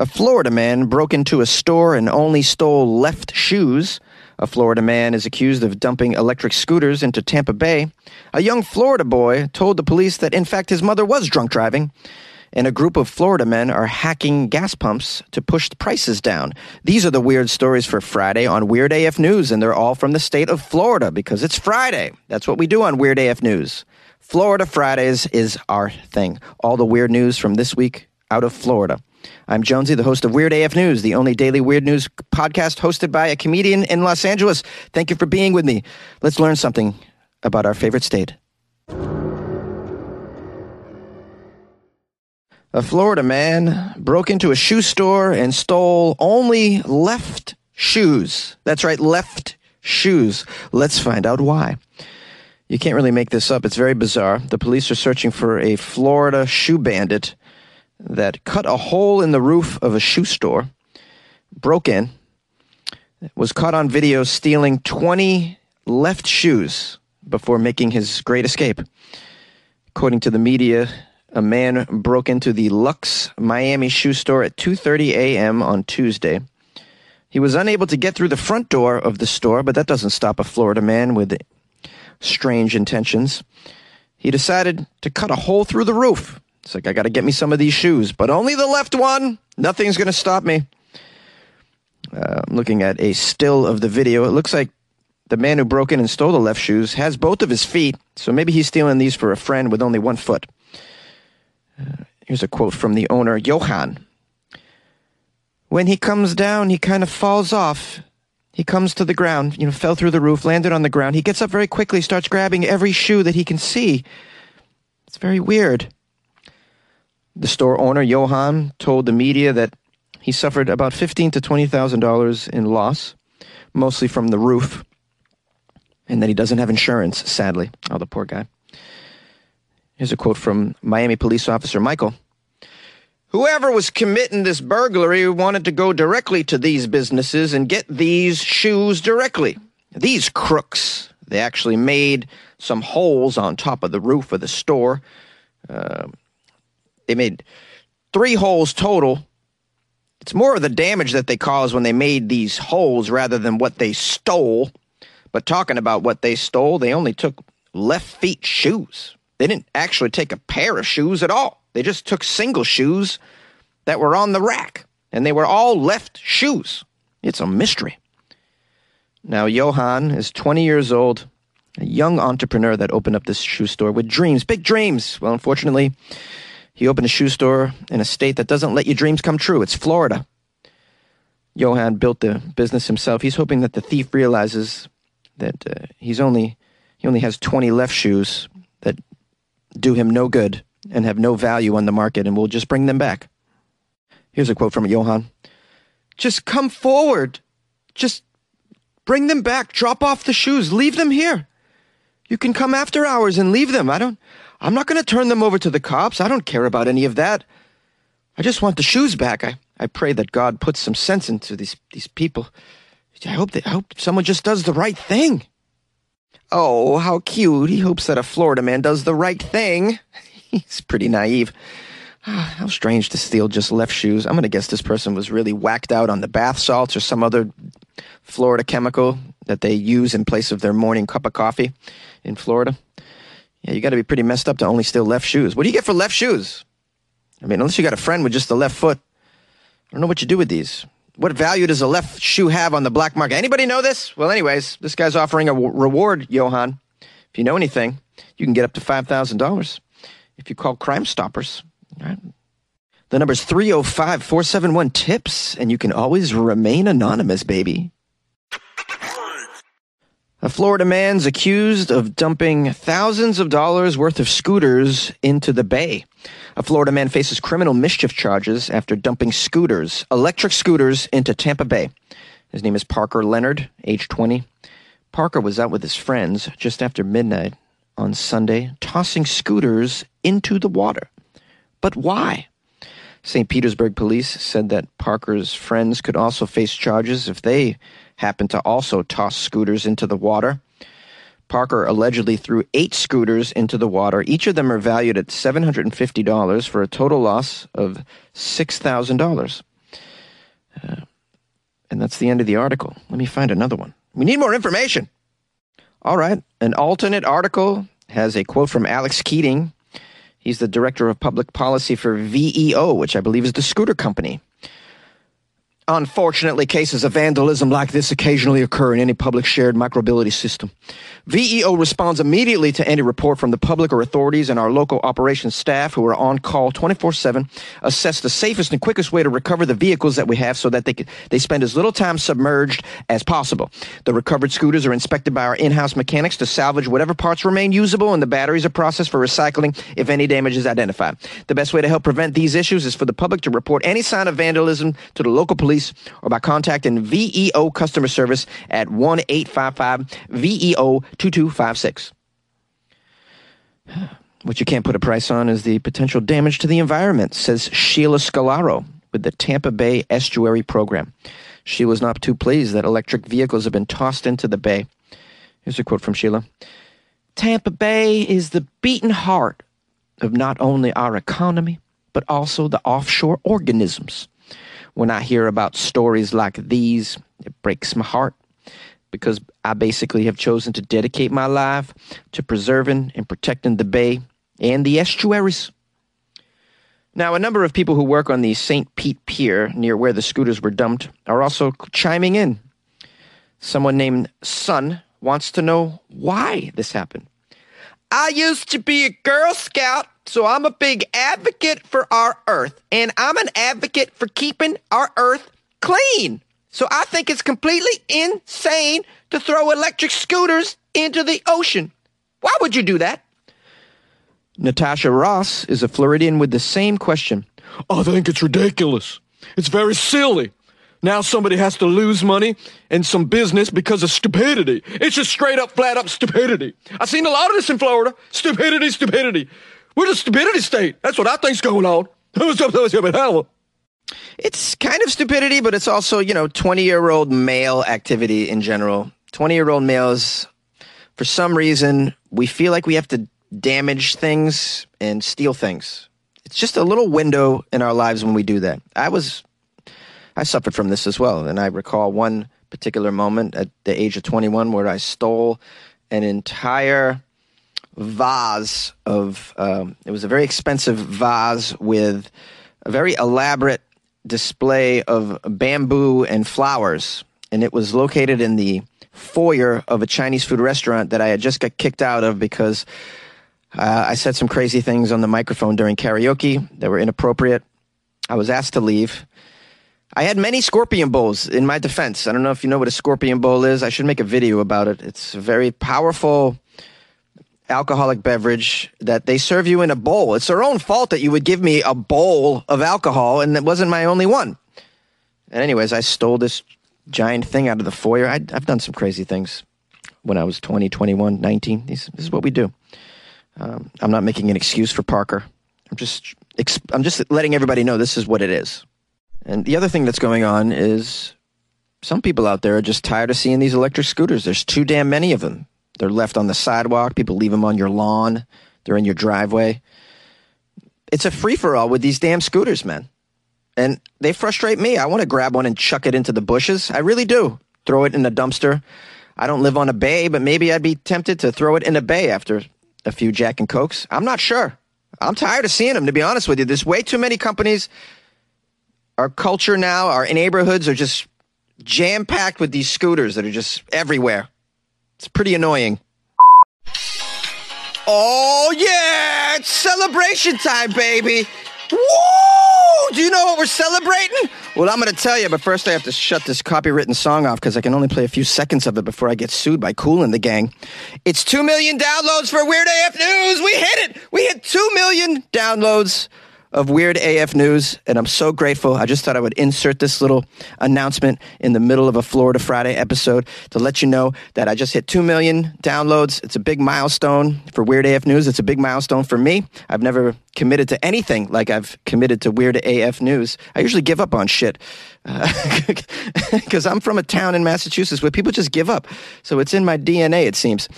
A Florida man broke into a store and only stole left shoes. A Florida man is accused of dumping electric scooters into Tampa Bay. A young Florida boy told the police that, in fact, his mother was drunk driving. And a group of Florida men are hacking gas pumps to push the prices down. These are the weird stories for Friday on Weird AF News, and they're all from the state of Florida because it's Friday. That's what we do on Weird AF News. Florida Fridays is our thing. All the weird news from this week out of Florida. I'm Jonesy, the host of Weird AF News, the only daily weird news podcast hosted by a comedian in Los Angeles. Thank you for being with me. Let's learn something about our favorite state. A Florida man broke into a shoe store and stole only left shoes. That's right, left shoes. Let's find out why. You can't really make this up. It's very bizarre. The police are searching for a Florida shoe bandit that cut a hole in the roof of a shoe store, broke in, was caught on video stealing 20 left shoes before making his great escape. According to the media, a man broke into the Lux Miami shoe store at 2:30 a.m. on Tuesday. He was unable to get through the front door of the store, but that doesn't stop a Florida man with strange intentions. He decided to cut a hole through the roof it's like, I got to get me some of these shoes, but only the left one. Nothing's going to stop me. Uh, I'm looking at a still of the video. It looks like the man who broke in and stole the left shoes has both of his feet, so maybe he's stealing these for a friend with only one foot. Uh, here's a quote from the owner, Johan. When he comes down, he kind of falls off. He comes to the ground, you know, fell through the roof, landed on the ground. He gets up very quickly, starts grabbing every shoe that he can see. It's very weird. The store owner, Johan, told the media that he suffered about fifteen to twenty thousand dollars in loss, mostly from the roof, and that he doesn't have insurance, sadly. Oh, the poor guy. Here's a quote from Miami police officer Michael. Whoever was committing this burglary wanted to go directly to these businesses and get these shoes directly. These crooks, they actually made some holes on top of the roof of the store. Uh, they made three holes total. It's more of the damage that they caused when they made these holes rather than what they stole. But talking about what they stole, they only took left feet shoes. They didn't actually take a pair of shoes at all. They just took single shoes that were on the rack, and they were all left shoes. It's a mystery. Now, Johan is 20 years old, a young entrepreneur that opened up this shoe store with dreams, big dreams. Well, unfortunately, he opened a shoe store in a state that doesn't let your dreams come true. It's Florida. Johan built the business himself. He's hoping that the thief realizes that uh, he's only he only has 20 left shoes that do him no good and have no value on the market and will just bring them back. Here's a quote from Johan. Just come forward. Just bring them back. Drop off the shoes. Leave them here. You can come after hours and leave them. I don't I'm not going to turn them over to the cops. I don't care about any of that. I just want the shoes back. I, I pray that God puts some sense into these, these people. I hope, that, I hope someone just does the right thing. Oh, how cute. He hopes that a Florida man does the right thing. He's pretty naive. Ah, how strange to steal just left shoes. I'm going to guess this person was really whacked out on the bath salts or some other Florida chemical that they use in place of their morning cup of coffee in Florida. Yeah, you got to be pretty messed up to only steal left shoes. What do you get for left shoes? I mean, unless you got a friend with just the left foot, I don't know what you do with these. What value does a left shoe have on the black market? Anybody know this? Well, anyways, this guy's offering a w- reward, Johan. If you know anything, you can get up to $5,000 if you call Crime Stoppers. The number is 305 471 TIPS, and you can always remain anonymous, baby. A Florida man's accused of dumping thousands of dollars worth of scooters into the bay. A Florida man faces criminal mischief charges after dumping scooters, electric scooters, into Tampa Bay. His name is Parker Leonard, age 20. Parker was out with his friends just after midnight on Sunday, tossing scooters into the water. But why? St. Petersburg police said that Parker's friends could also face charges if they happened to also toss scooters into the water. Parker allegedly threw eight scooters into the water. Each of them are valued at $750 for a total loss of $6,000. Uh, and that's the end of the article. Let me find another one. We need more information. All right. An alternate article has a quote from Alex Keating. He's the director of public policy for VEO, which I believe is the scooter company. Unfortunately, cases of vandalism like this occasionally occur in any public shared micromobility system. VEO responds immediately to any report from the public or authorities, and our local operations staff, who are on call 24 7, assess the safest and quickest way to recover the vehicles that we have so that they, can, they spend as little time submerged as possible. The recovered scooters are inspected by our in house mechanics to salvage whatever parts remain usable, and the batteries are processed for recycling if any damage is identified. The best way to help prevent these issues is for the public to report any sign of vandalism to the local police or by contacting VEO customer service at 1 855 VEO 2256. What you can't put a price on is the potential damage to the environment, says Sheila Scolaro with the Tampa Bay Estuary Program. She was not too pleased that electric vehicles have been tossed into the bay. Here's a quote from Sheila Tampa Bay is the beating heart of not only our economy, but also the offshore organisms. When I hear about stories like these, it breaks my heart because I basically have chosen to dedicate my life to preserving and protecting the bay and the estuaries. Now, a number of people who work on the St. Pete Pier near where the scooters were dumped are also chiming in. Someone named Sun wants to know why this happened. I used to be a Girl Scout so I'm a big advocate for our earth, and I'm an advocate for keeping our earth clean. So I think it's completely insane to throw electric scooters into the ocean. Why would you do that? Natasha Ross is a Floridian with the same question. I think it's ridiculous. It's very silly. Now somebody has to lose money and some business because of stupidity. It's just straight up, flat up stupidity. I've seen a lot of this in Florida. Stupidity, stupidity. We're the stupidity state. That's what I think's going on. It's kind of stupidity, but it's also, you know, 20 year old male activity in general. 20 year old males, for some reason, we feel like we have to damage things and steal things. It's just a little window in our lives when we do that. I was, I suffered from this as well. And I recall one particular moment at the age of 21 where I stole an entire vase of, um, it was a very expensive vase with a very elaborate display of bamboo and flowers. And it was located in the foyer of a Chinese food restaurant that I had just got kicked out of because uh, I said some crazy things on the microphone during karaoke that were inappropriate. I was asked to leave. I had many scorpion bowls in my defense. I don't know if you know what a scorpion bowl is. I should make a video about it. It's a very powerful alcoholic beverage that they serve you in a bowl. It's their own fault that you would give me a bowl of alcohol, and it wasn't my only one. And anyways, I stole this giant thing out of the foyer. I, have done some crazy things when I was 20, 21, 19. This, this is what we do. Um, I'm not making an excuse for Parker. I'm just, I'm just letting everybody know this is what it is. And the other thing that's going on is some people out there are just tired of seeing these electric scooters. There's too damn many of them. They're left on the sidewalk. People leave them on your lawn. They're in your driveway. It's a free for all with these damn scooters, man. And they frustrate me. I want to grab one and chuck it into the bushes. I really do. Throw it in a dumpster. I don't live on a bay, but maybe I'd be tempted to throw it in a bay after a few Jack and Cokes. I'm not sure. I'm tired of seeing them, to be honest with you. There's way too many companies. Our culture now, our neighborhoods are just jam packed with these scooters that are just everywhere. It's pretty annoying. Oh, yeah! It's celebration time, baby! Woo! Do you know what we're celebrating? Well, I'm going to tell you, but first I have to shut this copywritten song off because I can only play a few seconds of it before I get sued by Kool and the gang. It's 2 million downloads for Weird AF News! We hit it! We hit 2 million downloads of Weird AF News, and I'm so grateful. I just thought I would insert this little announcement in the middle of a Florida Friday episode to let you know that I just hit 2 million downloads. It's a big milestone for Weird AF News. It's a big milestone for me. I've never committed to anything like I've committed to Weird AF News. I usually give up on shit because uh, I'm from a town in Massachusetts where people just give up. So it's in my DNA, it seems.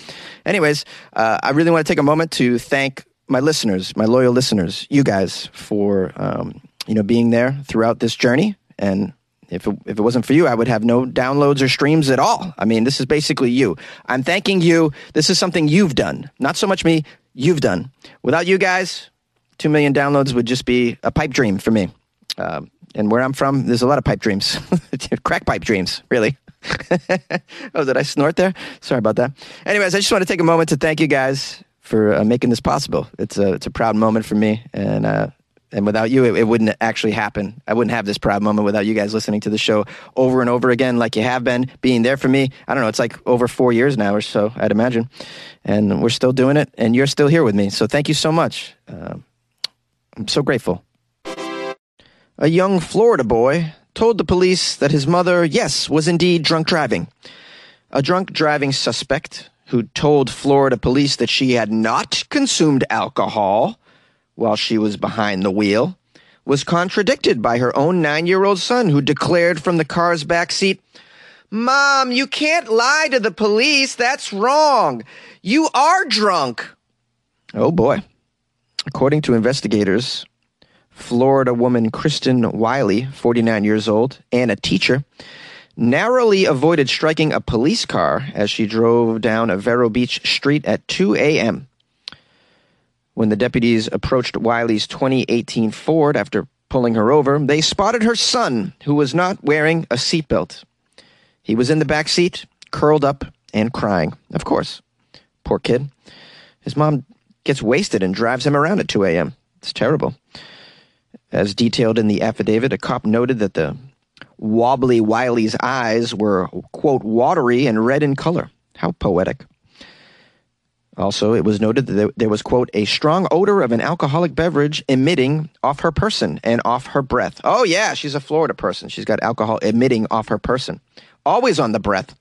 Anyways, uh, I really want to take a moment to thank my listeners, my loyal listeners, you guys, for um, you know being there throughout this journey and If it, if it wasn't for you, I would have no downloads or streams at all. I mean, this is basically you. I'm thanking you. This is something you've done. Not so much me, you've done. Without you guys, 2 million downloads would just be a pipe dream for me. Uh, and where I'm from, there's a lot of pipe dreams. Crack pipe dreams, really. oh, did I snort there? Sorry about that. Anyways, I just want to take a moment to thank you guys for uh, making this possible. It's a it's a proud moment for me, and uh, and without you, it, it, wouldn't actually happen. I wouldn't have this proud moment without you guys listening to the show over and over again, like you have been, being there for me. I don't know, it's like over four years now or so, I'd imagine, and we're still doing it, and you're still here with me. So thank you so much. Uh, I'm so grateful. A young Florida boy told the police that his mother, yes, was indeed drunk driving. A drunk driving suspect who told Florida police that she had not consumed alcohol while she was behind the wheel was contradicted by her own nine year old son, who declared from the car's back seat, Mom, you can't lie to the police. That's wrong. You are drunk. Oh boy. According to investigators, Florida woman Kristen Wiley, 49 years old, and a teacher, narrowly avoided striking a police car as she drove down a Vero Beach street at 2 a.m. When the deputies approached Wiley's 2018 Ford after pulling her over, they spotted her son, who was not wearing a seatbelt. He was in the back seat, curled up and crying. Of course. Poor kid. His mom gets wasted and drives him around at 2 a.m. It's terrible. As detailed in the affidavit, a cop noted that the wobbly Wiley's eyes were, quote, watery and red in color. How poetic. Also, it was noted that there was, quote, a strong odor of an alcoholic beverage emitting off her person and off her breath. Oh, yeah, she's a Florida person. She's got alcohol emitting off her person. Always on the breath.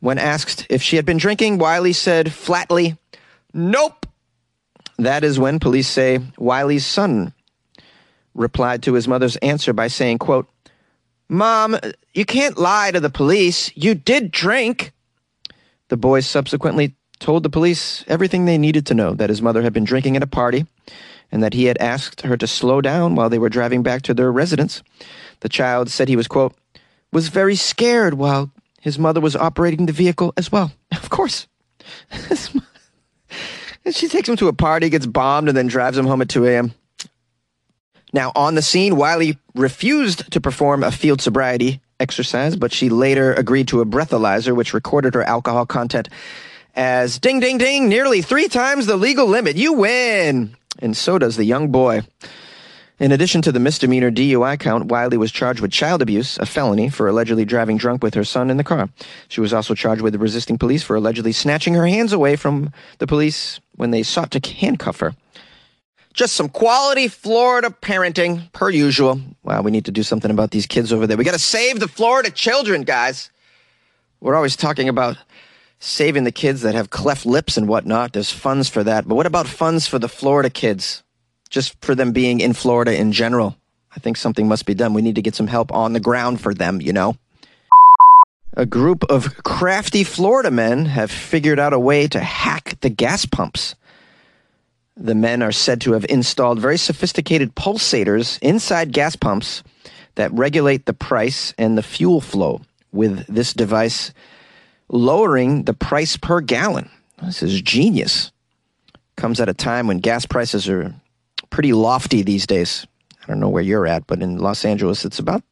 When asked if she had been drinking, Wiley said flatly, Nope. That is when police say Wiley's son replied to his mother's answer by saying, quote, Mom, you can't lie to the police. You did drink. The boy subsequently told the police everything they needed to know that his mother had been drinking at a party and that he had asked her to slow down while they were driving back to their residence. The child said he was, quote, was very scared while his mother was operating the vehicle as well. Of course. she takes him to a party, gets bombed, and then drives him home at 2 a.m. Now, on the scene, Wiley refused to perform a field sobriety exercise, but she later agreed to a breathalyzer, which recorded her alcohol content as ding, ding, ding, nearly three times the legal limit. You win! And so does the young boy. In addition to the misdemeanor DUI count, Wiley was charged with child abuse, a felony, for allegedly driving drunk with her son in the car. She was also charged with resisting police for allegedly snatching her hands away from the police when they sought to handcuff her. Just some quality Florida parenting, per usual. Wow, we need to do something about these kids over there. We got to save the Florida children, guys. We're always talking about saving the kids that have cleft lips and whatnot. There's funds for that. But what about funds for the Florida kids? Just for them being in Florida in general. I think something must be done. We need to get some help on the ground for them, you know? A group of crafty Florida men have figured out a way to hack the gas pumps the men are said to have installed very sophisticated pulsators inside gas pumps that regulate the price and the fuel flow, with this device lowering the price per gallon. This is genius. Comes at a time when gas prices are pretty lofty these days. I don't know where you're at, but in Los Angeles, it's about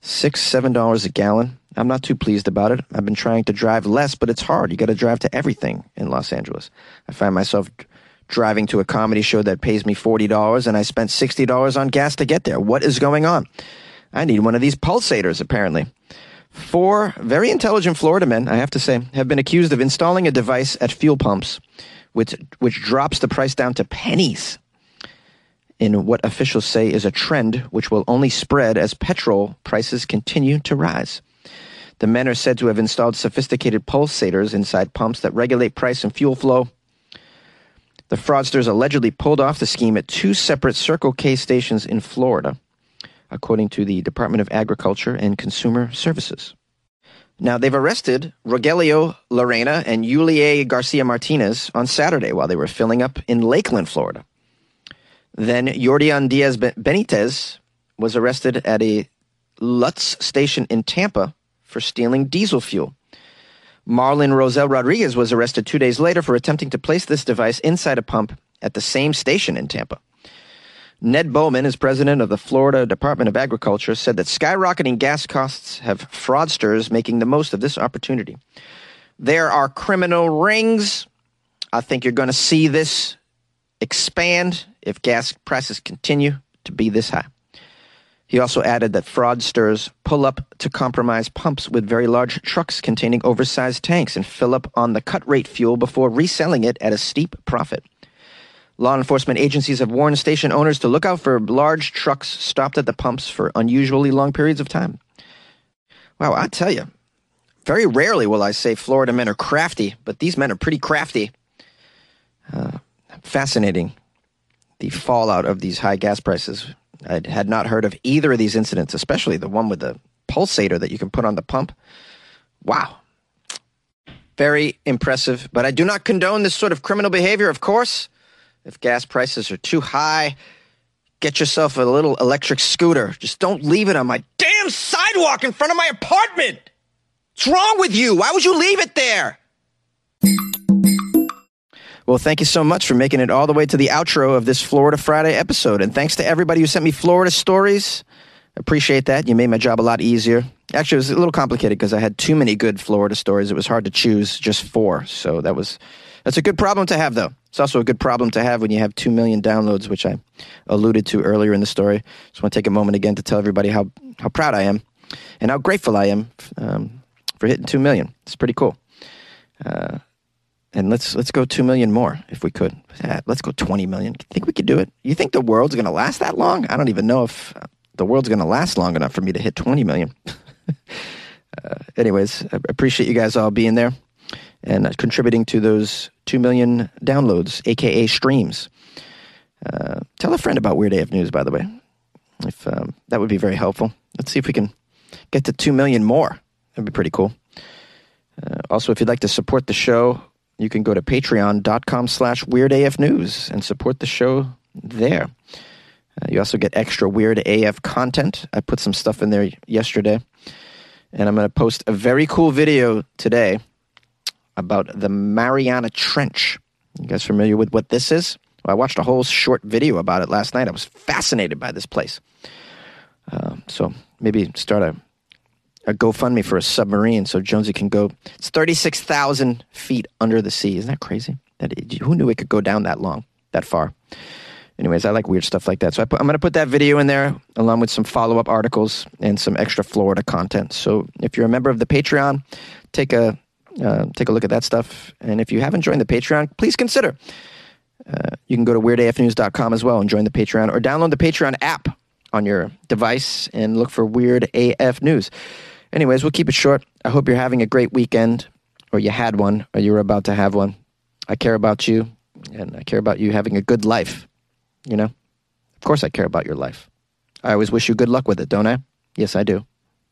six, seven dollars a gallon. I'm not too pleased about it. I've been trying to drive less, but it's hard. You got to drive to everything in Los Angeles. I find myself driving to a comedy show that pays me $40 and I spent $60 on gas to get there. What is going on? I need one of these pulsators, apparently. Four very intelligent Florida men, I have to say, have been accused of installing a device at fuel pumps which, which drops the price down to pennies in what officials say is a trend which will only spread as petrol prices continue to rise. The men are said to have installed sophisticated pulsators inside pumps that regulate price and fuel flow the fraudsters allegedly pulled off the scheme at two separate Circle K stations in Florida, according to the Department of Agriculture and Consumer Services. Now, they've arrested Rogelio Lorena and Yulier Garcia Martinez on Saturday while they were filling up in Lakeland, Florida. Then Yordian Diaz Benitez was arrested at a Lutz Station in Tampa for stealing diesel fuel. Marlon Rosel Rodriguez was arrested two days later for attempting to place this device inside a pump at the same station in Tampa. Ned Bowman, as president of the Florida Department of Agriculture, said that skyrocketing gas costs have fraudsters making the most of this opportunity. There are criminal rings. I think you're going to see this expand if gas prices continue to be this high. He also added that fraudsters pull up to compromise pumps with very large trucks containing oversized tanks and fill up on the cut rate fuel before reselling it at a steep profit. Law enforcement agencies have warned station owners to look out for large trucks stopped at the pumps for unusually long periods of time. Wow, I tell you, very rarely will I say Florida men are crafty, but these men are pretty crafty. Uh, fascinating, the fallout of these high gas prices. I had not heard of either of these incidents, especially the one with the pulsator that you can put on the pump. Wow. Very impressive, but I do not condone this sort of criminal behavior, of course. If gas prices are too high, get yourself a little electric scooter. Just don't leave it on my damn sidewalk in front of my apartment. What's wrong with you? Why would you leave it there? Well, thank you so much for making it all the way to the outro of this Florida Friday episode. And thanks to everybody who sent me Florida stories. Appreciate that. You made my job a lot easier. Actually, it was a little complicated because I had too many good Florida stories. It was hard to choose just four. So that was that's a good problem to have, though. It's also a good problem to have when you have 2 million downloads, which I alluded to earlier in the story. Just want to take a moment again to tell everybody how, how proud I am and how grateful I am um, for hitting 2 million. It's pretty cool. Uh, and let's let's go 2 million more if we could. Yeah, let's go 20 million. Think we could do it? You think the world's going to last that long? I don't even know if uh, the world's going to last long enough for me to hit 20 million. uh, anyways, I appreciate you guys all being there and uh, contributing to those 2 million downloads, aka streams. Uh, tell a friend about Weird AF News, by the way. If um, that would be very helpful. Let's see if we can get to 2 million more. That'd be pretty cool. Uh, also, if you'd like to support the show, you can go to patreon.com slash weirdafnews and support the show there. Uh, you also get extra Weird AF content. I put some stuff in there yesterday. And I'm going to post a very cool video today about the Mariana Trench. You guys familiar with what this is? Well, I watched a whole short video about it last night. I was fascinated by this place. Uh, so maybe start a, a GoFundMe for a submarine so Jonesy can go. It's 36,000 feet under the sea. Isn't that crazy? That Who knew it could go down that long, that far? Anyways, I like weird stuff like that. So I am going to put that video in there along with some follow up articles and some extra Florida content. So if you're a member of the Patreon, take a uh, take a look at that stuff. And if you haven't joined the Patreon, please consider. Uh, you can go to weirdafnews.com as well and join the Patreon or download the Patreon app on your device and look for Weird AF News. Anyways, we'll keep it short. I hope you're having a great weekend, or you had one, or you're about to have one. I care about you, and I care about you having a good life. You know? Of course, I care about your life. I always wish you good luck with it, don't I? Yes, I do.